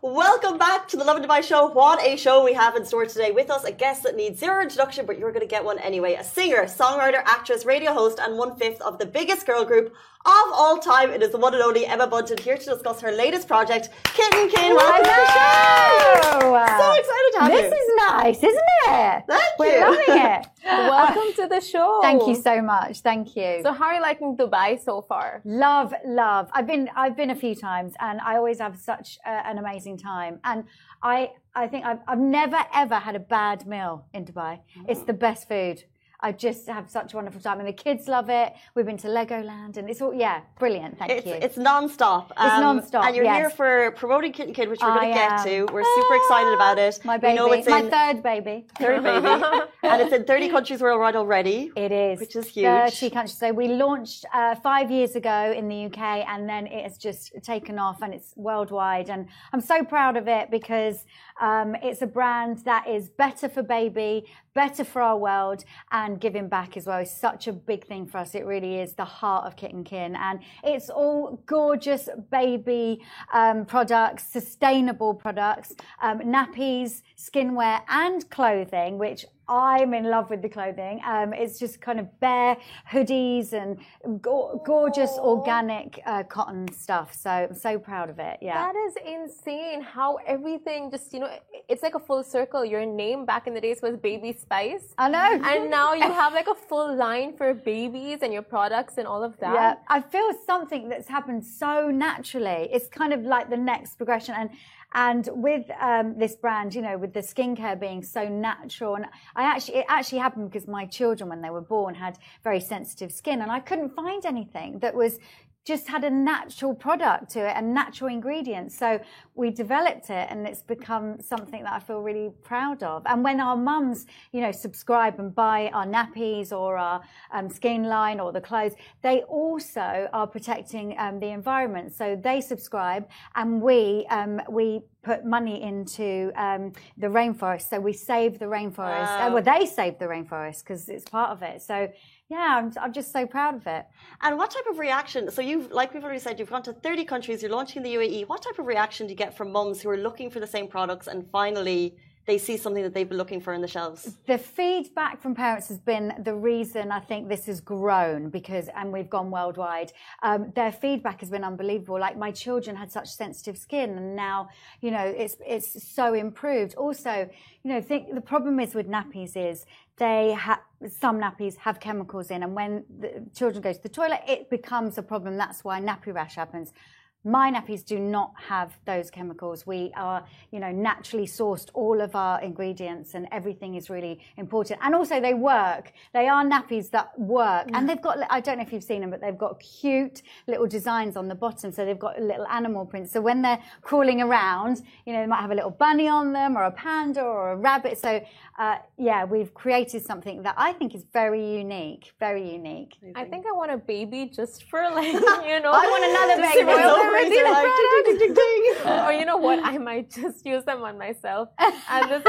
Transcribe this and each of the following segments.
Welcome back to the Love and Dubai show. What a show we have in store today with us. A guest that needs zero introduction, but you're going to get one anyway. A singer, songwriter, actress, radio host, and one fifth of the biggest girl group of all time. It is the one and only Emma Bunton here to discuss her latest project, Kit and Kin. Welcome to the show. So excited to have this you. This is nice, isn't it? Thank We're you. loving it. Welcome to the show. Thank you so much. Thank you. So, how are you liking Dubai so far? love, love. I've been, I've been a few times, and I always have such uh, an amazing time. And I, I think I've, I've never ever had a bad meal in Dubai. It's the best food. I just have such a wonderful time, and the kids love it. We've been to Legoland, and it's all yeah, brilliant. Thank It's, you. it's non-stop. It's non-stop, And you're yes. here for promoting Kit and Kin, which we're going to get to. We're super excited about it. my We baby, know it's my in third baby. third baby. and it's in 30 countries worldwide already. It is, Which is huge. 30 countries. So we launched uh, five years ago in the UK, and then it has just taken off, and it's worldwide. And I'm so proud of it because um, it's a brand that is better for baby, better for our world, and giving back as well is such a big thing for us. It really is the heart of Kit and Kin, and it's all gorgeous baby um, products, sustainable products, um, nappies, skinwear, and clothing, which I'm in love with the clothing. Um, it's just kind of bare hoodies and go- gorgeous organic uh, cotton stuff. So I'm so proud of it. Yeah. That is insane how everything just, you know, it's like a full circle. Your name back in the days was Baby Spice. I know. And now you have like a full line for babies and your products and all of that. Yeah, I feel something that's happened so naturally. It's kind of like the next progression, and and with um, this brand, you know, with the skincare being so natural, and I actually it actually happened because my children, when they were born, had very sensitive skin, and I couldn't find anything that was just had a natural product to it and natural ingredients. So we developed it and it's become something that I feel really proud of. And when our mums, you know, subscribe and buy our nappies or our um, skin line or the clothes, they also are protecting um, the environment. So they subscribe and we, um, we put money into um, the rainforest. So we save the rainforest. Wow. Uh, well, they save the rainforest because it's part of it. So yeah, I'm, I'm just so proud of it. And what type of reaction? So you've, like we've already said, you've gone to 30 countries. You're launching in the UAE. What type of reaction do you get from mums who are looking for the same products and finally they see something that they've been looking for in the shelves? The feedback from parents has been the reason I think this has grown because, and we've gone worldwide. Um, their feedback has been unbelievable. Like my children had such sensitive skin, and now you know it's it's so improved. Also, you know, think the problem is with nappies is they have some nappies have chemicals in, and when the children go to the toilet, it becomes a problem. That's why nappy rash happens. My nappies do not have those chemicals. We are, you know, naturally sourced all of our ingredients and everything is really important. And also they work. They are nappies that work. And they've got, I don't know if you've seen them, but they've got cute little designs on the bottom. So they've got little animal prints. So when they're crawling around, you know, they might have a little bunny on them or a panda or a rabbit. So, uh, yeah, we've created something that I think is very unique, very unique. I think I want a baby just for like, you know. I want another baby. To roll Well, over Raise these your eye. products. Ding, ding, ding, ding. or you know what? I might just use them on myself. And this,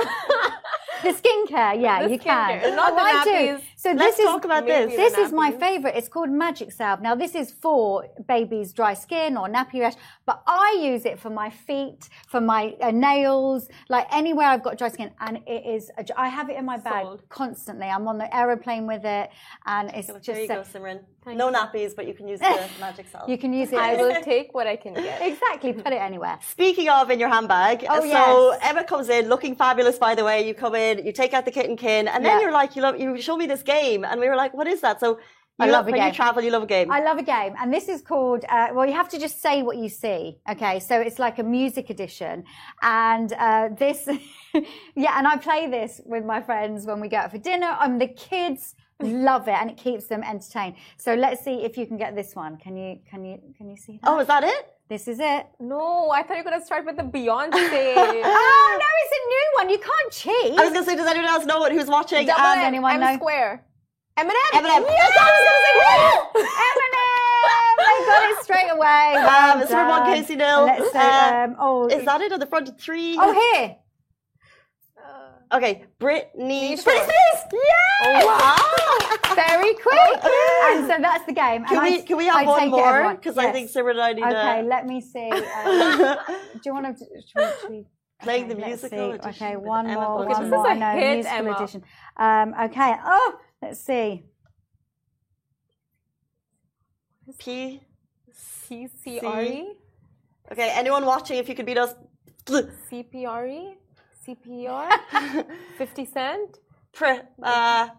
The skincare, yeah, The you can. skincare, not Oh, the I do. nappies. So Let's this talk is about this. this is my favorite. It's called Magic Salve. Now this is for babies' dry skin or nappy rash, but I use it for my feet, for my uh, nails, like anywhere I've got dry skin, and it is. A, I have it in my bag Sold. constantly. I'm on the aeroplane with it, and it's There just you so- go, Simran. No nappies, but you can use the magic salve. you can use it. I will take what I can get. exactly put it anywhere. Speaking of in your handbag, Oh, so yes. Emma comes in looking fabulous, by the way. You come in, you take out the Kit and Kin, and then Yeah. you're like, you love, you show me this game, and we were like, what is that? So you I love a when game. you travel, you love a game. I love a game, and this is called. Uh, well, you have to just say what you see. Okay, so it's like a music edition, and uh, this, yeah, and I play this with my friends when we go out for dinner. And the kids love it, and it keeps them entertained. So let's see if you can get this one. Can you? Can you? Can you see that? oh, is that it? This is it. No, I thought you were gonna start with the Beyonce. Oh no, it's a new one. You can't cheat. I was going to say, does anyone else know what, who's watching? Double Um, M, anyone M know? square. Eminem. Eminem. Yes, I was going to say Eminem. I got it straight away. Well Um, it's number one. Casey Nil. Let's say, Uh, um, oh, Is that it on the front? Three. Oh, here. Okay, Britney. Britney Spears. Yeah! Wow. Very quick. and so that's the game. Can and we I, can we I have one take it, more? Because I think Simran and I need Okay, to. let me see. Um, do you want to? Should we, Playing the musical Okay, one Emma more, one This more. is a I know, hit, musical Emma. edition. Um, okay. Oh, let's see. P. CCRE? Okay, anyone watching? If you could beat us. CPRE? CPR? 50 Cent? Pr- uh,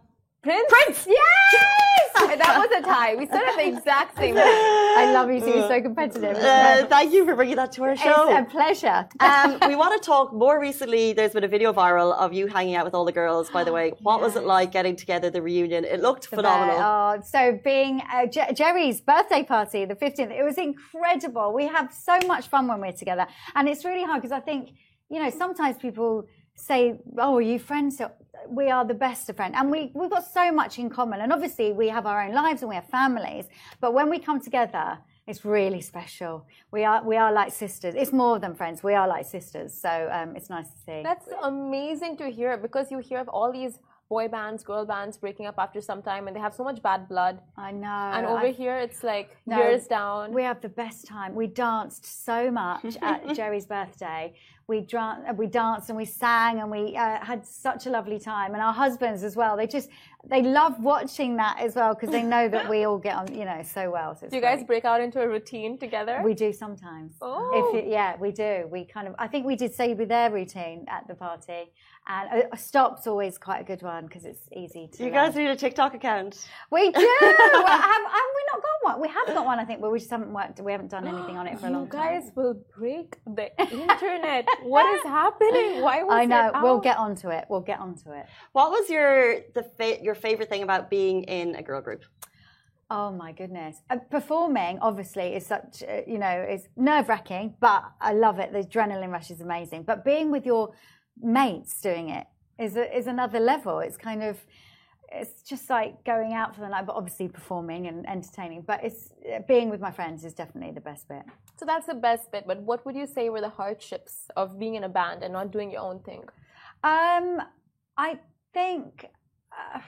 Prince? Prince. Yes! that was a tie. We still have the exact same time. I love you two. You're so competitive. Uh, thank you for bringing that to our show. it's a pleasure. um, we want to talk more recently. There's been a video viral of you hanging out with all the girls. By the way, what was it like getting together the reunion? It looked phenomenal. Oh, so being uh, Jer- Geri's birthday party, the 15th, it was incredible. We have so much fun when we're together. And it's really hard because I think, you know, sometimes people say, oh, are you friends? So We are the best of friends. And we, we've got so much in common. And obviously we have our own lives and we have families. But when we come together, it's really special. We are, we are like sisters. It's more than friends. We are like sisters. So um, it's nice to see. That's amazing to hear because you hear of all these boy bands, girl bands breaking up after some time and they have so much bad blood. I know. And over I- here, it's like No, years down. We have the best time. We danced so much at Geri's birthday. We, dran- we danced and we sang and we uh, had such a lovely time. And our husbands as well. They just they love watching that as well because they know that we all get on, you know, so well. So Do you guys great. break out into a routine together? We do sometimes. Oh. If it, yeah, we do. We kind of. I think we did say with their routine at the party, and a, a stop's always quite a good one because it's easy to. you learn. guys need a TikTok account. We do. well, have, have we not got one? We have got one, I think, but we just haven't worked. We haven't done anything on it for a long time. You guys will break the internet. What is happening? Why was I know. it We'll out? get onto it. We'll get onto it. What was your the fa- your favorite thing about being in a girl group? Oh my goodness! Uh, performing obviously is such, uh, you know, is nerve wracking, but I love it. The adrenaline rush is amazing. But being with your mates doing it is a, is another level. It's kind of, it's just like going out for the night, but obviously performing and entertaining. But it's uh, being with my friends is definitely the best bit. So that's the best bit. But what would you say were the hardships of being in a band and not doing your own thing? Um, I think uh,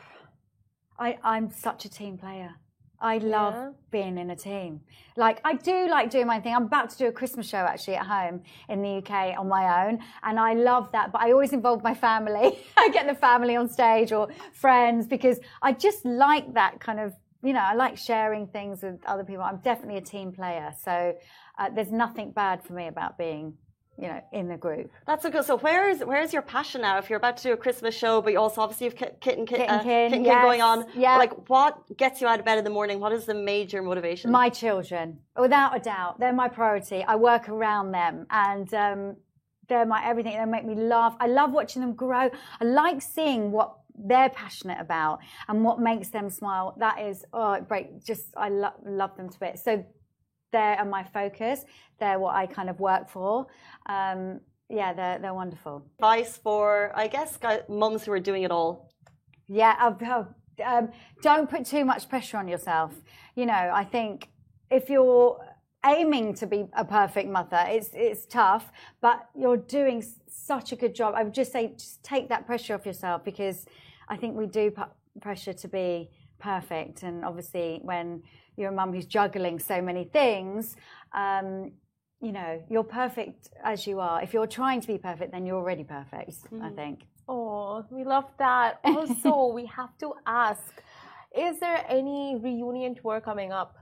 I I'm such a team player. I love Yeah. being in a team. Like I do like doing my thing. I'm about to do a Christmas show actually at home in the UK on my own, and I love that. But I always involve my family. I get the family on stage or friends because I just like that kind of. You know, I like sharing things with other people. I'm definitely a team player, so uh, there's nothing bad for me about being, you know, in the group. That's so good. So where is where is your passion now? If you're about to do a Christmas show, but you also obviously have Kit, Kit and Kit, Kit and uh, Kin, Kit and yes, going on. yeah. Like what gets you out of bed in the morning? What is the major motivation? My children, without a doubt, they're my priority. I work around them and um, they're my everything. They make me laugh. I love watching them grow. I like seeing what they're passionate about and what makes them smile. That is, oh, break. Just, I lo- love them to bits. So they are my focus. They're what I kind of work for. Um, yeah, they're, they're wonderful. Advice for I guess mums who are doing it all. Yeah, I've, oh, um, don't put too much pressure on yourself. You know, I think if you're aiming to be a perfect mother, it's it's tough, but you're doing such a good job. I would just say, just take that pressure off yourself because I think we do put pressure to be perfect, and obviously when you're a mum who's juggling so many things. Um, you know, you're perfect as you are. If you're trying to be perfect, then you're already perfect, I think. Oh, we love that. Also, we have to ask is there any reunion tour coming up?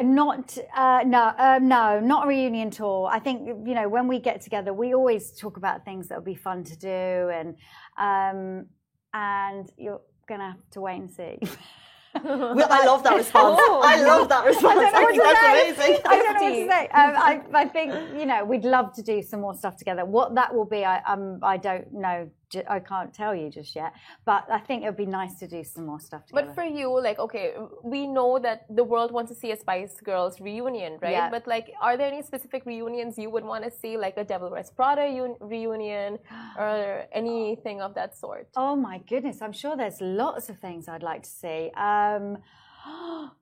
Not uh, no um, no not a reunion tour. I think you know when we get together, we always talk about things that would be fun to do, and um, and you're gonna have to wait and see. Well, I love that response. Oh. I love that response. I, know what think to that's say. amazing. I don't know what to say. Um, I, I think you know we'd love to do some more stuff together. What that will be, I um, I don't know. I can't tell you just yet. But I think it would be nice to do some more stuff together. But for you, like, okay, we know that the world wants to see a Spice Girls reunion, right? Yeah. But like, are there any specific reunions you would want to see, like a Devil Wears Prada un- reunion or anything of that sort? Oh my goodness, I'm sure there's lots of things I'd like to see. Um,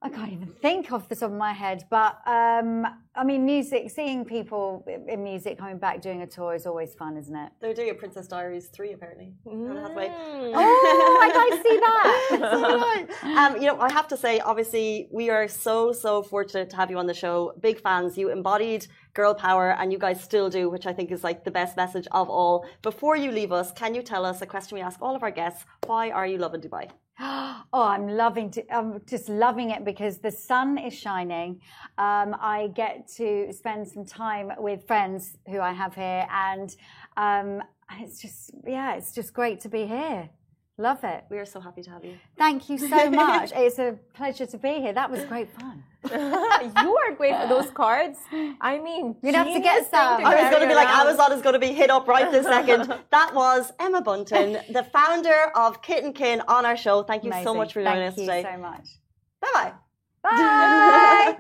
I can't even think off the top of my head, but um, I mean, music, seeing people in music coming back doing a tour is always fun, isn't it? They're doing a Princess Diaries 3, apparently. Mm. Oh, I gotta see that. um, you know, I have to say, obviously, we are so, so fortunate to have you on the show. Big fans. You embodied girl power, and you guys still do, which I think is like the best message of all. Before you leave us, can you tell us a question we ask all of our guests? Why are you loving Dubai? Oh, I'm loving to, I'm just loving it because the sun is shining. Um, I get to spend some time with friends who I have here, and um, it's just, yeah, it's just great to be here. Love it. We are so happy to have you. Thank you so much. it's a pleasure to be here. That was great fun. you are great for those cards. I mean, You'd have to get some. I was going to be like. Amazon is going to be hit up right this second. that was Emma Bunton, the founder of Kit and Kin on our show. Thank you so much for joining Thank us today. Thank you so much. Bye bye. Bye.